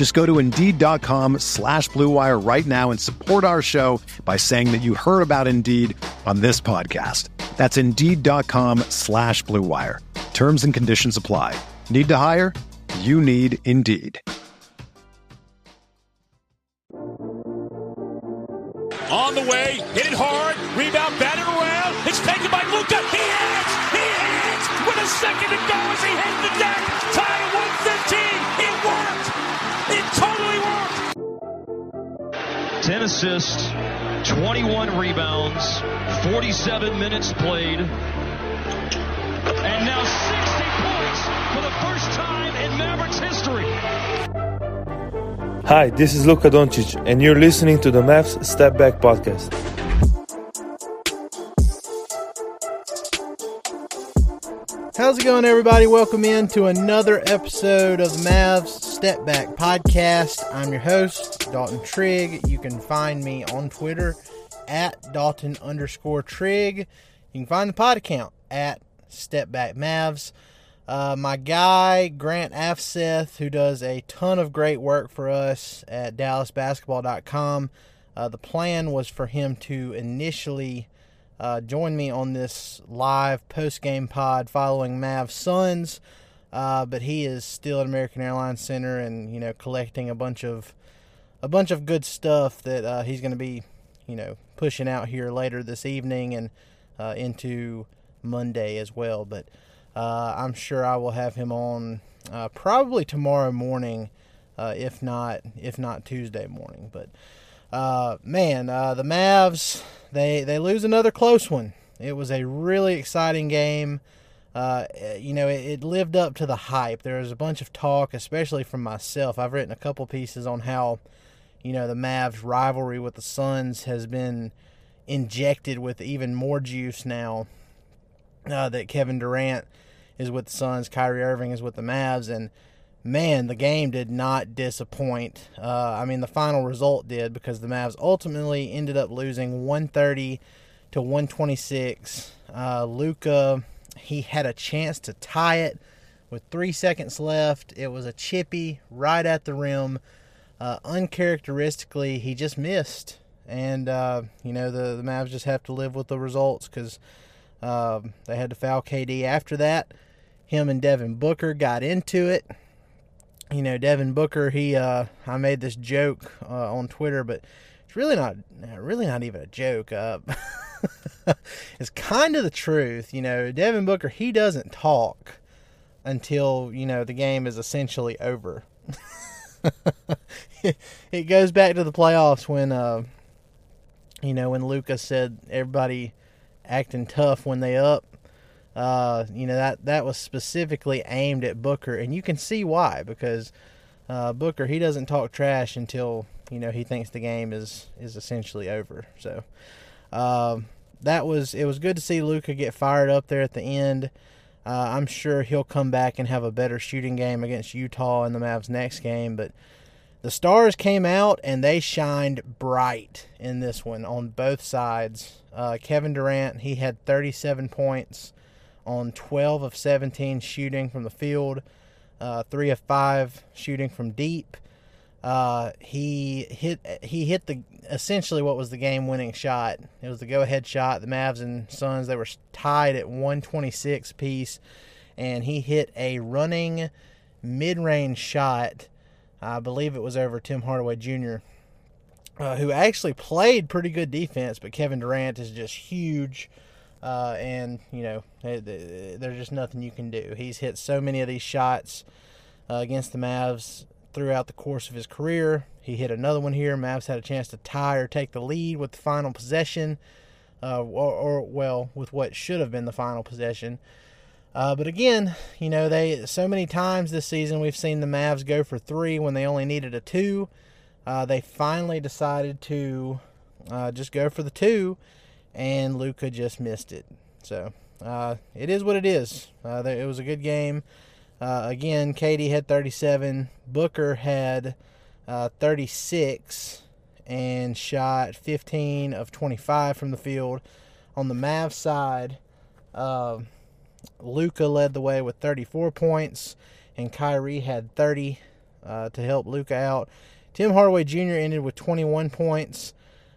Just go to Indeed.com slash BlueWire right now and support our show by saying that you heard about Indeed on this podcast. That's Indeed.com slash BlueWire. Terms and conditions apply. Need to hire? You need Indeed. On the way, hit it hard, rebound, batted around. It's taken by Luka. He hits! He hits! With a second to go as he hits the deck. Tie at 115. It worked! 10 assists, 21 rebounds, 47 minutes played, and now 60 points for the first time in Mavericks history. Hi, this is Luka Doncic, and you're listening to the Mavs Step Back Podcast. How's it going, everybody? Welcome in to another episode of the Mavs Step Back Podcast. I'm your host, Dalton Trigg. You can find me on Twitter at Dalton underscore Trigg. You can find the pod account at Step Back Mavs. Uh, my guy, Grant Afseth, who does a ton of great work for us at DallasBasketball.com. Uh, the plan was for him to initially uh, join me on this live post game pod following Mav Suns, uh, but he is still at American Airlines Center and you know collecting a bunch of a bunch of good stuff that uh, he's going to be you know pushing out here later this evening and uh, into Monday as well. But uh, I'm sure I will have him on uh, probably tomorrow morning, if not if not Tuesday morning. But uh, man, uh, the Mavs they they lose another close one. It was a really exciting game. Uh, you know, it, it, lived up to the hype. There was a bunch of talk, especially from myself. I've written a couple pieces on how, you know, the Mavs rivalry with the Suns has been injected with even more juice now uh, that Kevin Durant is with the Suns, Kyrie Irving is with the Mavs, and man, the game did not disappoint. Uh, I mean, the final result did because the Mavs ultimately ended up losing 130 to 126. Uh, Luka, he had a chance to tie it with three seconds left. It was a chippy right at the rim. Uh, uncharacteristically, he just missed. And, uh, you know, the, the Mavs just have to live with the results because um, they had to foul KD after that. Him and Devin Booker got into it you know, Devin Booker, he uh, I made this joke uh, on Twitter, but it's really not really not even a joke. Uh, it's kind of the truth, you know. Devin Booker, he doesn't talk until you know the game is essentially over. it goes back to the playoffs when uh, you know when Lucas said everybody acting tough when they up uh, you know that that was specifically aimed at Booker, and you can see why because uh, Booker he doesn't talk trash until you know he thinks the game is is essentially over. So uh, that was it was good to see Luka get fired up there at the end. Uh, I'm sure he'll come back and have a better shooting game against Utah in the Mavs next game, but. The stars came out and they shined bright in this one on both sides. Uh, Kevin Durant, he had 37 points on 12 of 17 shooting from the field, uh, three of five shooting from deep. Uh, he hit he hit the essentially what was the game winning shot. It was the go ahead shot. The Mavs and Suns they were tied at 126 piece, and he hit a running mid range shot. I believe it was over Tim Hardaway Jr. Uh, who actually played pretty good defense, but Kevin Durant is just huge uh, and you know there's just nothing you can do. He's hit so many of these shots uh, against the Mavs throughout the course of his career. He hit another one here. Mavs had a chance to tie or take the lead with the final possession, uh, or, or, well, with what should have been the final possession. Uh, but again, you know, they so many times this season we've seen the Mavs go for three when they only needed a two. Uh, they finally decided to uh, just go for the two, and Luka just missed it. So uh, it is what it is. Uh, it was a good game. Uh, again, KD had 37. Booker had 36 and shot 15 of 25 from the field. On the Mavs side, Luka led the way with 34 points, and Kyrie had 30 uh, to help Luka out. Tim Hardaway Jr. ended with 21 points.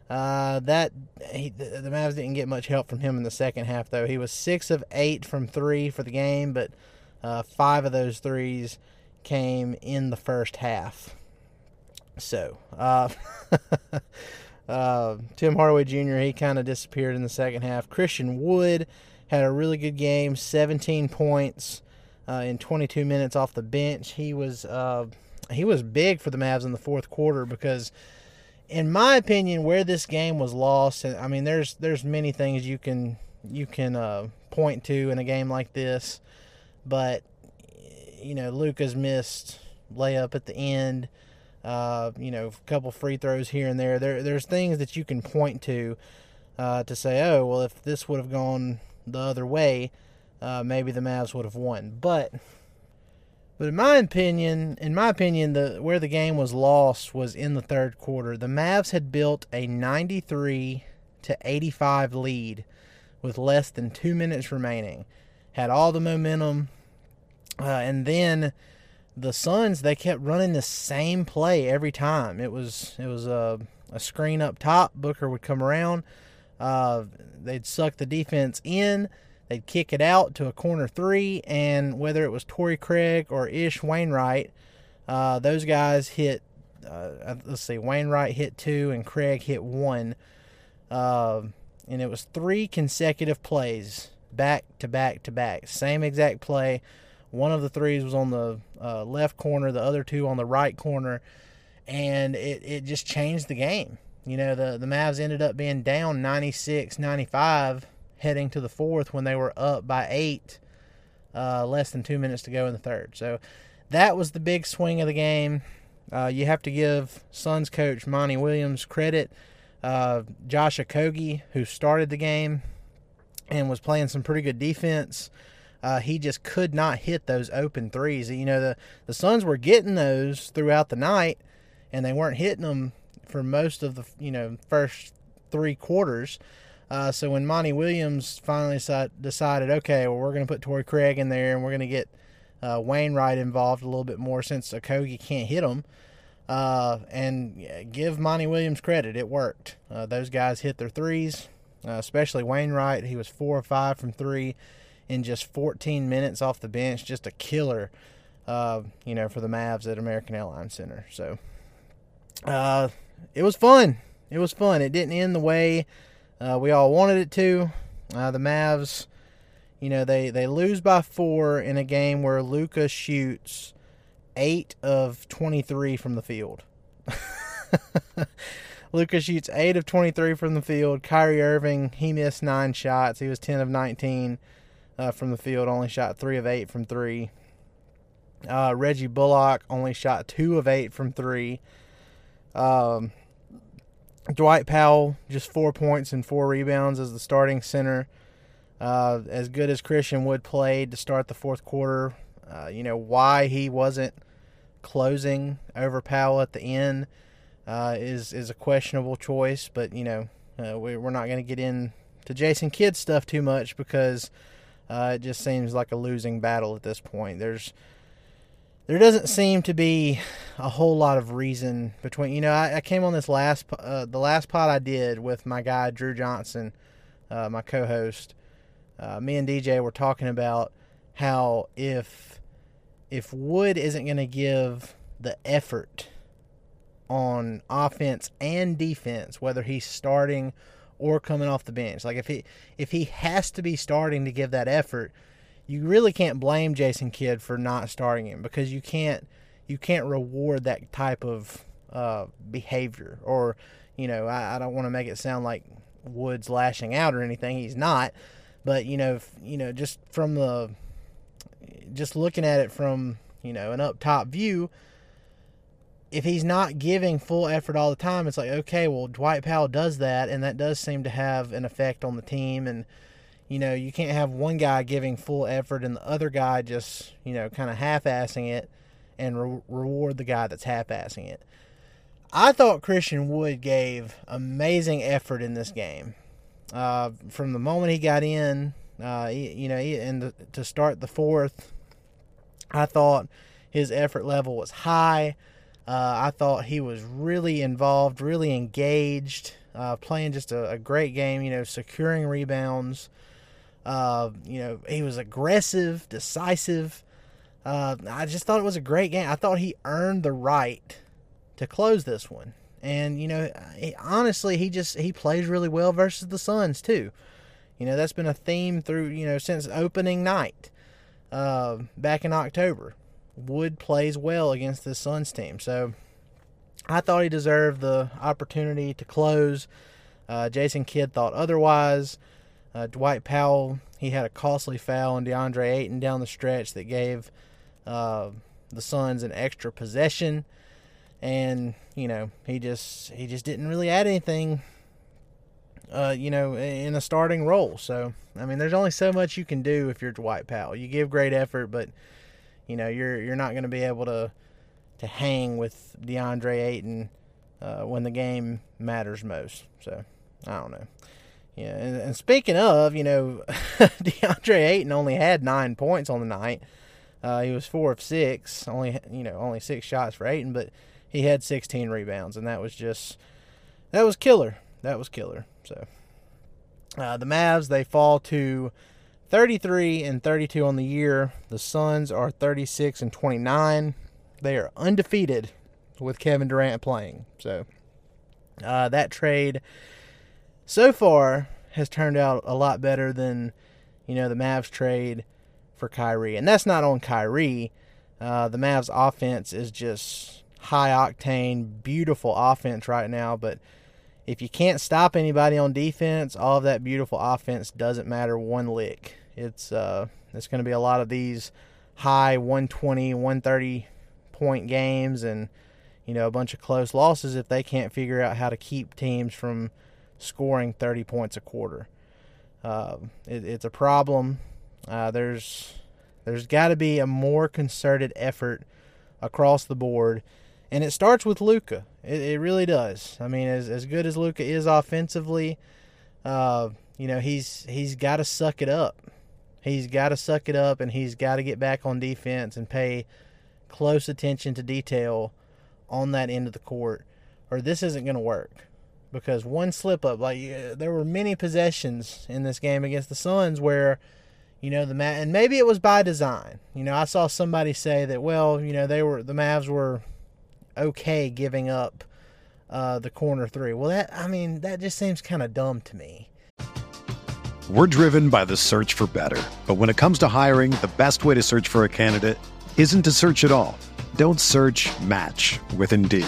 Uh, that he, the, the Mavs didn't get much help from him in the second half, though. He was six of eight from three for the game, but uh, five of those threes came in the first half. So, uh, uh, Tim Hardaway Jr. he kind of disappeared in the second half. Christian Wood had a really good game, 17 points uh, in 22 minutes off the bench. He was uh, he was big for the Mavs in the fourth quarter because, in my opinion, where this game was lost, I mean, there's there's many things you can you can uh, point to in a game like this, but you know, Luka's missed layup at the end. Uh, you know, a couple free throws here and there. There, there's things that you can point to uh, to say, oh, well, if this would have gone the other way, uh, maybe the Mavs would have won. But but in my opinion, in my opinion, the where the game was lost was in the third quarter. The Mavs had built a 93 to 85 lead with less than two minutes remaining, had all the momentum, uh, and then the Suns they kept running the same play every time. It was it was a a screen up top. Booker would come around. Uh, they'd suck the defense in. They'd kick it out to a corner three, and whether it was Torrey Craig or Ish Wainwright, uh, those guys hit. Uh, let's see, Wainwright hit two, and Craig hit one, uh, and it was three consecutive plays, back to back to back, same exact play. One of the threes was on the uh, left corner, the other two on the right corner, and it, it just changed the game. You know, the, the Mavs ended up being down 96 95 heading to the fourth when they were up by eight, uh, less than two minutes to go in the third. So that was the big swing of the game. Uh, you have to give Suns coach Monty Williams credit. Uh, Josh Okogie, who started the game and was playing some pretty good defense, uh, he just could not hit those open threes. You know, the, the Suns were getting those throughout the night, and they weren't hitting them for most of the you know first three quarters. Uh, so when Monty Williams finally decided, okay, well we're going to put Torrey Craig in there and we're going to get uh, Wainwright involved a little bit more since Okogie can't hit him. Uh, and give Monty Williams credit, it worked. Uh, those guys hit their threes, uh, especially Wainwright. He was four or five from three in just 14 minutes off the bench, just a killer. Uh, you know, for the Mavs at American Airlines Center. So, uh, it was fun. It was fun. It didn't end the way uh, we all wanted it to. Uh, the Mavs, you know, they, they lose by four in a game where Luka shoots eight of 23 from the field. Luka shoots 8 of 23 from the field. Kyrie Irving, he missed 9 shots. He was 10 of 19 uh, from the field, only shot 3 of 8 from 3. Uh, Reggie Bullock only shot 2 of 8 from 3. Um, Dwight Powell, just four points and four rebounds as the starting center. Uh, as good as Christian Wood played to start the fourth quarter, uh, you know, why he wasn't closing over Powell at the end uh, is, is a questionable choice. But, you know, uh, we, are not going to get into Jason Kidd stuff too much because uh, it just seems like a losing battle at this point. There's there doesn't seem to be a whole lot of reason between you know I, I came on this last uh, the last pod I did with my guy Drew Johnson, uh, my co-host. Uh, me and DJ were talking about how if if Wood isn't going to give the effort on offense and defense, whether he's starting or coming off the bench. Like if he if he has to be starting to give that effort, you really can't blame Jason Kidd for not starting him because you can't you can't reward that type of uh, behavior or you know I, I don't want to make it sound like Woods lashing out or anything. He's not, but you know if, you know just from the just looking at it from you know an up top view if he's not giving full effort all the time, it's like, okay, well, Dwight Powell does that, and that does seem to have an effect on the team. And, you know, you can't have one guy giving full effort and the other guy just, you know, kind of half assing it and re- reward the guy that's half assing it. I thought Christian Wood gave amazing effort in this game. Uh, from the moment he got in, uh, he, you know, he, and the, to start the fourth, I thought his effort level was high. Uh, I thought he was really involved, really engaged, uh, playing just a, a, great game. You know, securing rebounds. Uh, you know, he was aggressive, decisive. Uh, I just thought it was a great game. I thought he earned the right to close this one. And you know, he, honestly, he just he plays really well versus the Suns too. You know, that's been a theme through you know since opening night uh, back in October. Wood plays well against the Suns team. So I thought he deserved the opportunity to close. Uh, Jason Kidd thought otherwise. Uh, Dwight Powell, he had a costly foul on DeAndre Ayton down the stretch that gave uh, the Suns an extra possession, and you know he just he just didn't really add anything. Uh, you know, in a starting role. So I mean, there's only so much you can do if you're Dwight Powell. You give great effort, but you know you're you're not going to be able to to hang with DeAndre Ayton uh, when the game matters most. So I don't know. Yeah, and, and speaking of, you know, DeAndre Ayton only had nine points on the night. Uh, he was four of six, only you know only six shots for Ayton, but he had 16 rebounds, and that was just that was killer. That was killer. So uh, the Mavs they fall to 33 and 32 on the year. The Suns are 36 and 29. They are undefeated with Kevin Durant playing. So uh, that trade so far has turned out a lot better than you know the Mavs trade for Kyrie, and that's not on Kyrie. Uh, the Mavs offense is just high octane, beautiful offense right now, but if you can't stop anybody on defense, all of that beautiful offense doesn't matter one lick. It's uh, it's going to be a lot of these high 120, 130 point games, and you know a bunch of close losses if they can't figure out how to keep teams from scoring 30 points a quarter. Uh, it, it's a problem. Uh, there's there's got to be a more concerted effort across the board, and it starts with Luka. It, it really does. I mean, as as good as Luka is offensively, uh, you know he's he's got to suck it up. He's got to suck it up and he's got to get back on defense and pay close attention to detail on that end of the court, or this isn't going to work. Because one slip up, like there were many possessions in this game against the Suns where, you know, the Mavs, and maybe it was by design. You know, I saw somebody say that, well, you know, they were the Mavs were okay giving up uh, the corner three. Well, that I mean, that just seems kind of dumb to me. We're driven by the search for better. But when it comes to hiring, the best way to search for a candidate isn't to search at all. Don't search match with Indeed.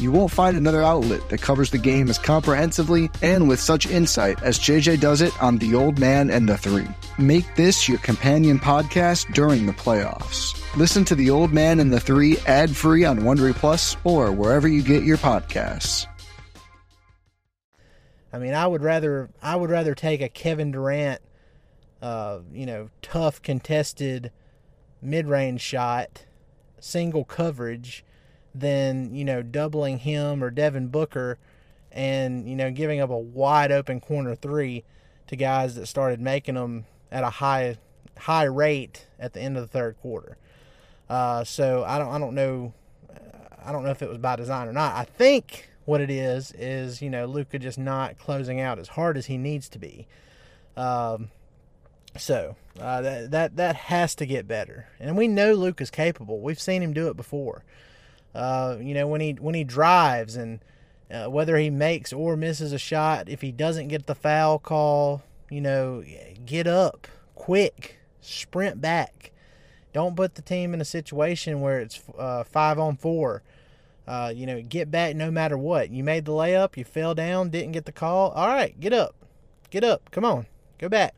You won't find another outlet that covers the game as comprehensively and with such insight as JJ does it on The Old Man and the Three. Make this your companion podcast during the playoffs. Listen to The Old Man and the Three ad free on Wondery Plus or wherever you get your podcasts. I mean, I would rather I would rather take a Kevin Durant, uh, you know, tough contested mid range shot, single coverage, than you know doubling him or Devin Booker, and you know giving up a wide open corner three to guys that started making them at a high high rate at the end of the third quarter. Uh, so I don't I don't know I don't know if it was by design or not. I think what it is is you know Luka just not closing out as hard as he needs to be. Um, so uh, that that that has to get better, and we know Luka's capable. We've seen him do it before. Uh, you know when he when he drives and uh, whether he makes or misses a shot, if he doesn't get the foul call, you know, get up quick, sprint back. Don't put the team in a situation where it's uh, five on four. Uh, you know, get back no matter what. You made the layup, you fell down, didn't get the call. All right, get up, get up. Come on, go back.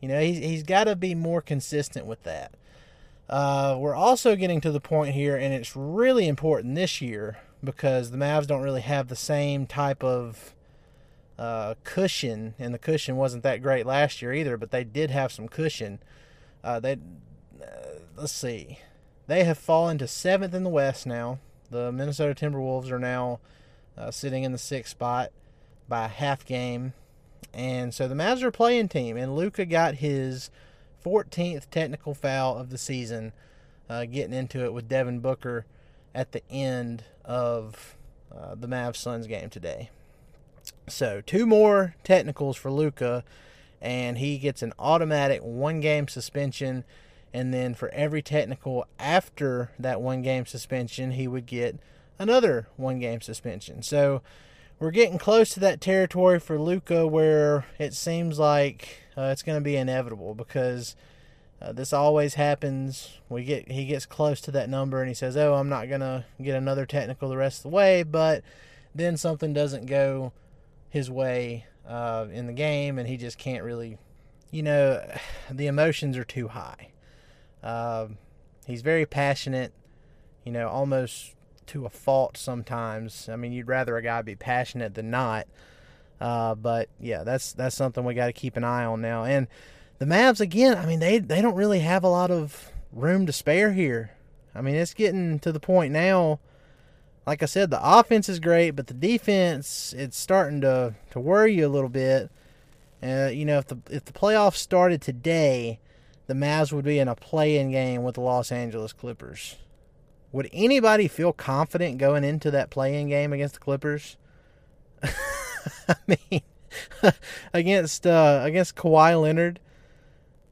You know, he's he's got to be more consistent with that. Uh, we're also getting to the point here, and it's really important this year because the Mavs don't really have the same type of uh, cushion, and the cushion wasn't that great last year either, but they did have some cushion. Uh, they, uh, let's see, they have fallen to seventh in the West now. The Minnesota Timberwolves are now uh, sitting in the sixth spot by a half game, and so the Mavs are playing team, and Luka got his 14th technical foul of the season, uh, getting into it with Devin Booker at the end of uh, the Mavs Suns game today. So, two more technicals for Luka, and he gets an automatic one game suspension. And then for every technical after that one game suspension, he would get another one game suspension. So, we're getting close to that territory for Luka where it seems like uh, it's going to be inevitable because uh, this always happens. We get he gets close to that number and he says, "Oh, I'm not going to get another technical the rest of the way," but then something doesn't go his way uh, in the game and he just can't really, you know, the emotions are too high. Um, he's very passionate, you know, almost to a fault sometimes. I mean, you'd rather a guy be passionate than not. Uh, but yeah, that's that's something we got to keep an eye on now. And the Mavs again, I mean, they they don't really have a lot of room to spare here. I mean, it's getting to the point now. Like I said, the offense is great, but the defense it's starting to to worry you a little bit. Uh, you know, if the if the playoffs started today, the Mavs would be in a play-in game with the Los Angeles Clippers. Would anybody feel confident going into that play-in game against the Clippers? I mean, against uh, against Kawhi Leonard,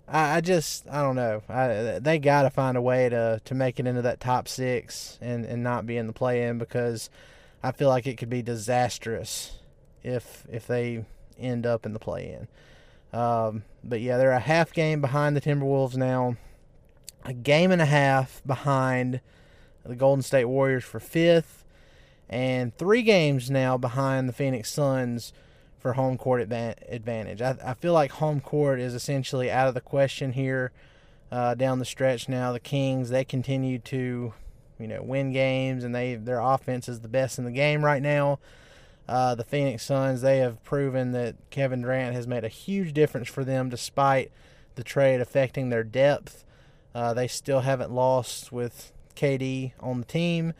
I, I, just I don't know. I, they got to find a way to to make it into that top six and and not be in the play-in because I feel like it could be disastrous if if they end up in the play-in. Um, but yeah, they're a half game behind the Timberwolves now, a game and a half behind the Golden State Warriors for fifth, and three games now behind the Phoenix Suns for home court advantage. I, I feel like home court is essentially out of the question here uh, down the stretch now. The Kings they continue to you know win games and they their offense is the best in the game right now. Uh, the Phoenix Suns they have proven that Kevin Durant has made a huge difference for them despite the trade affecting their depth. Uh, they still haven't lost with KD on the team.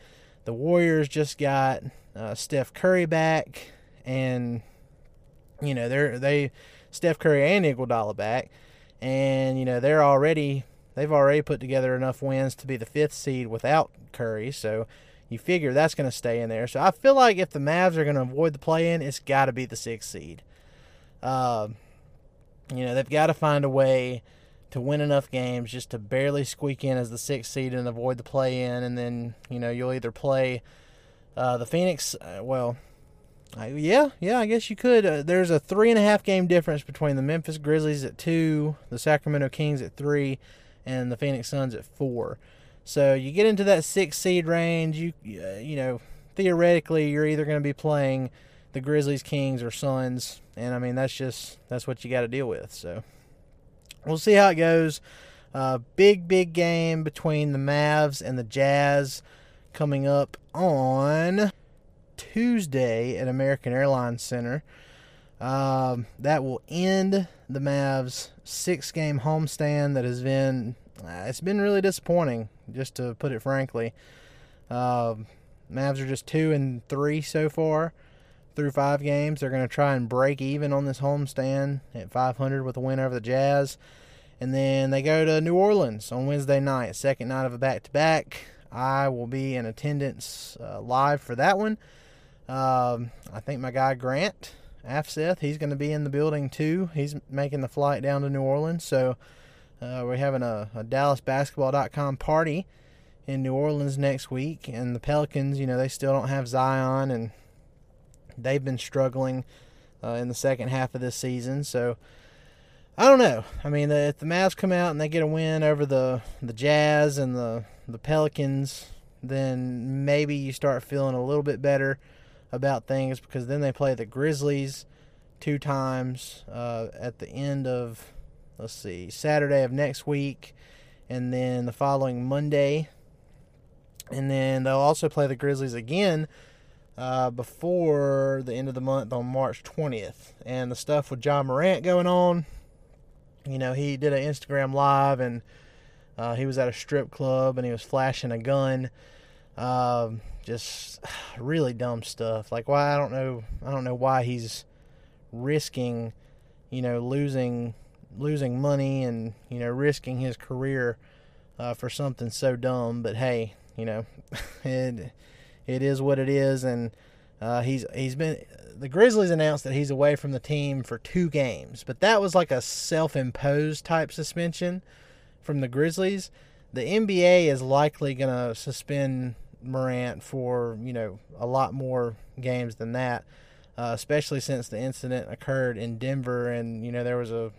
The Warriors just got uh, Steph Curry back, and you know they're they Steph Curry and Iguodala back, and you know they're already they've already put together enough wins to be the fifth seed without Curry. So you figure that's going to stay in there. So I feel like if the Mavs are going to avoid the play-in, it's got to be the sixth seed. Uh, you know they've got to find a way to win enough games just to barely squeak in as the sixth seed and avoid the play-in, and then you know you'll either play uh, the Phoenix. Uh, well, I, yeah, yeah, I guess you could. Uh, there's a three and a half game difference between the Memphis Grizzlies at two, the Sacramento Kings at three, and the Phoenix Suns at four. So you get into that six seed range. You uh, you know theoretically you're either going to be playing the Grizzlies, Kings, or Suns, and I mean that's just that's what you got to deal with. So we'll see how it goes. Uh, big big game between the Mavs and the Jazz coming up on Tuesday at American Airlines Center. Um, that will end the Mavs' six-game homestand that has been uh, it's been really disappointing, just to put it frankly. Uh, Mavs are just two and three so far through five games. They're going to try and break even on this homestand at 500 with a win over the Jazz. And then they go to New Orleans on Wednesday night, second night of a back to back. I will be in attendance uh, live for that one. Um, I think my guy Grant Afseth, he's going to be in the building too. He's making the flight down to New Orleans. So uh, we're having a, a DallasBasketball.com party in New Orleans next week. And the Pelicans, you know, they still don't have Zion, and they've been struggling uh, in the second half of this season. So I don't know. I mean, if the Mavs come out and they get a win over the the Jazz and the the Pelicans, then maybe you start feeling a little bit better about things because then they play the Grizzlies two times uh, at the end of let's see Saturday of next week, and then the following Monday, and then they'll also play the Grizzlies again uh, before the end of the month on March 20th. And the stuff with Ja Morant going on, you know, he did an Instagram live and uh, he was at a strip club and he was flashing a gun. Um, just really dumb stuff. Like why I don't know I don't know why he's risking, you know, losing losing money and you know risking his career uh, for something so dumb. But hey, you know, it it is what it is, and uh, he's he's been the Grizzlies announced that he's away from the team for two games, but that was like a self-imposed type suspension from the Grizzlies. The NBA is likely going to suspend Morant for you know a lot more games than that, uh, especially since the incident occurred in Denver, and you know there was a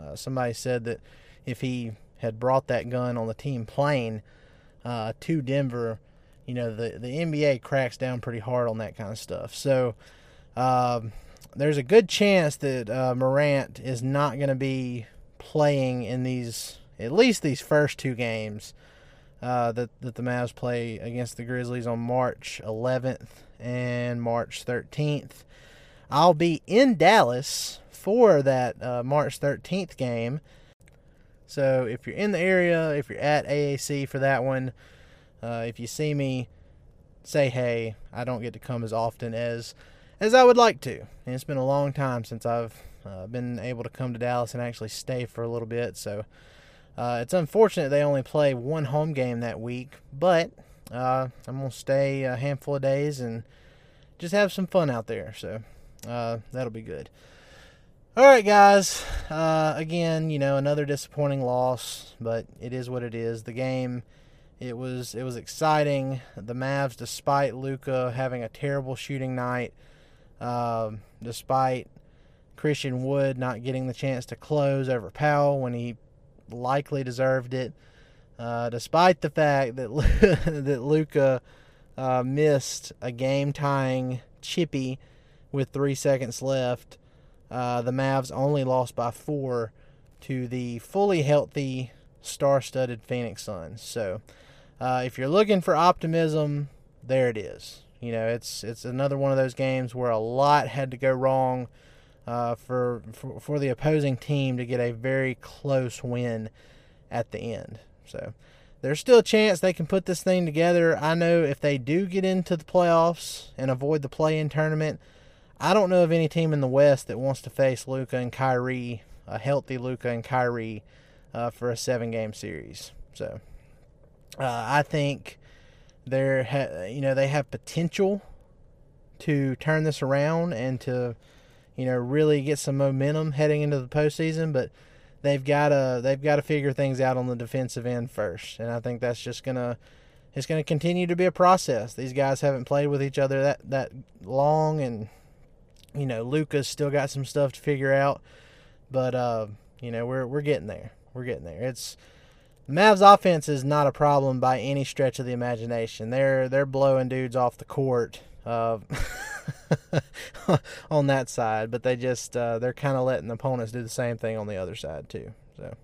uh, somebody said that if he had brought that gun on the team plane uh, to Denver, you know the the NBA cracks down pretty hard on that kind of stuff. So um, there's a good chance that uh, Morant is not going to be playing in these at least these first two games uh, that that the Mavs play against the Grizzlies on March 11th and March 13th. I'll be in Dallas for that uh, March 13th game. So if you're in the area, if you're at AAC for that one, uh, if you see me, say hey. I don't get to come as often as as I would like to, and it's been a long time since I've uh, been able to come to Dallas and actually stay for a little bit. So uh, it's unfortunate they only play one home game that week, but uh, I'm gonna stay a handful of days and just have some fun out there. So uh, that'll be good. All right, guys. Uh, again, you know, another disappointing loss, but it is what it is. The game it was it was exciting. The Mavs, despite Luka having a terrible shooting night, um, despite Christian Wood not getting the chance to close over Powell when he likely deserved it, uh, despite the fact that that Luka uh, missed a game tying chippy with three seconds left. Uh, the Mavs only lost by four to the fully healthy, star-studded Phoenix Suns. So uh, if you're looking for optimism, there it is. You know, it's it's another one of those games where a lot had to go wrong uh, for, for for the opposing team to get a very close win at the end. So there's still a chance they can put this thing together. I know if they do get into the playoffs and avoid the play-in tournament, I don't know of any team in the West that wants to face Luka and Kyrie, a healthy Luka and Kyrie, uh, for a seven-game series. So uh, I think they're ha- you know they have potential to turn this around and to you know really get some momentum heading into the postseason, but they've got to they've got to figure things out on the defensive end first, and I think that's just gonna it's gonna continue to be a process. These guys haven't played with each other that that long, and you know Luka's still got some stuff to figure out, but uh, you know we're we're getting there. We're getting there. It's Mavs offense is not a problem by any stretch of the imagination. They're they're blowing dudes off the court uh, on that side, but they just uh, they're kind of letting opponents do the same thing on the other side too. So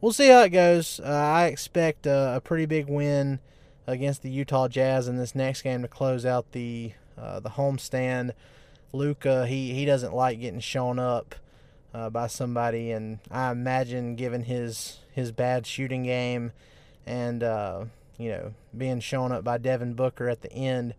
we'll see how it goes. Uh, I expect a, a, pretty big win against the Utah Jazz in this next game to close out the uh, the homestand. Luka he he doesn't like getting shown up uh, by somebody, and I imagine given his his bad shooting game and uh, you know being shown up by Devin Booker at the end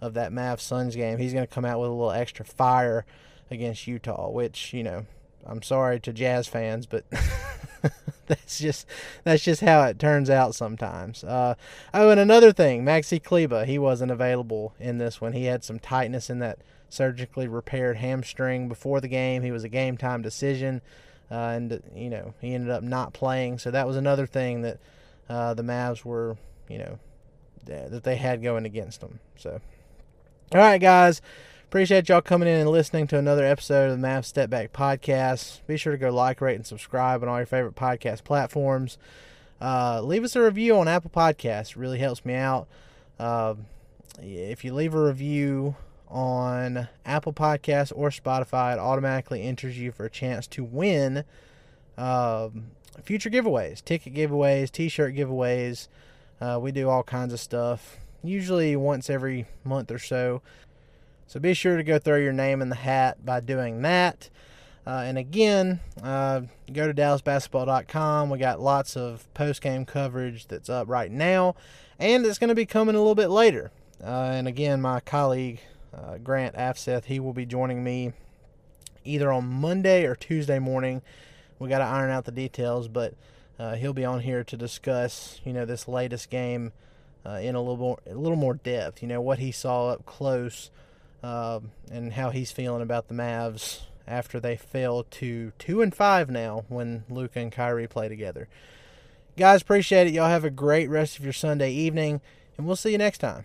of that Mavs Suns game, he's going to come out with a little extra fire against Utah, which, you know, I'm sorry to Jazz fans, but that's just that's just how it turns out sometimes. Uh, oh, and another thing, Maxi Kleber, he wasn't available in this one. He had some tightness in that surgically repaired hamstring before the game. He was a game time decision, uh, and you know he ended up not playing. So that was another thing that uh, the Mavs were, you know, that they had going against them. So. All right, guys. Appreciate y'all coming in and listening to another episode of the Mavs Step Back Podcast. Be sure to go like, rate, and subscribe on all your favorite podcast platforms. Uh, leave us a review on Apple Podcasts. It really helps me out. Uh, if you leave a review on Apple Podcasts or Spotify, it automatically enters you for a chance to win uh, future giveaways, ticket giveaways, T-shirt giveaways. Uh, we do all kinds of stuff usually once every month or so. So be sure to go throw your name in the hat by doing that. Uh, and again, uh, go to DallasBasketball.com. We got lots of post game coverage that's up right now, and it's going to be coming a little bit later. Uh, and again, my colleague uh, Grant Afseth, he will be joining me either on Monday or Tuesday morning. We got to iron out the details, but uh, he'll be on here to discuss, you know, this latest game uh, in a little more a little more depth. You know what he saw up close uh, and how he's feeling about the Mavs after they fell to two and five now when Luka and Kyrie play together. Guys, appreciate it. Y'all have a great rest of your Sunday evening, and we'll see you next time.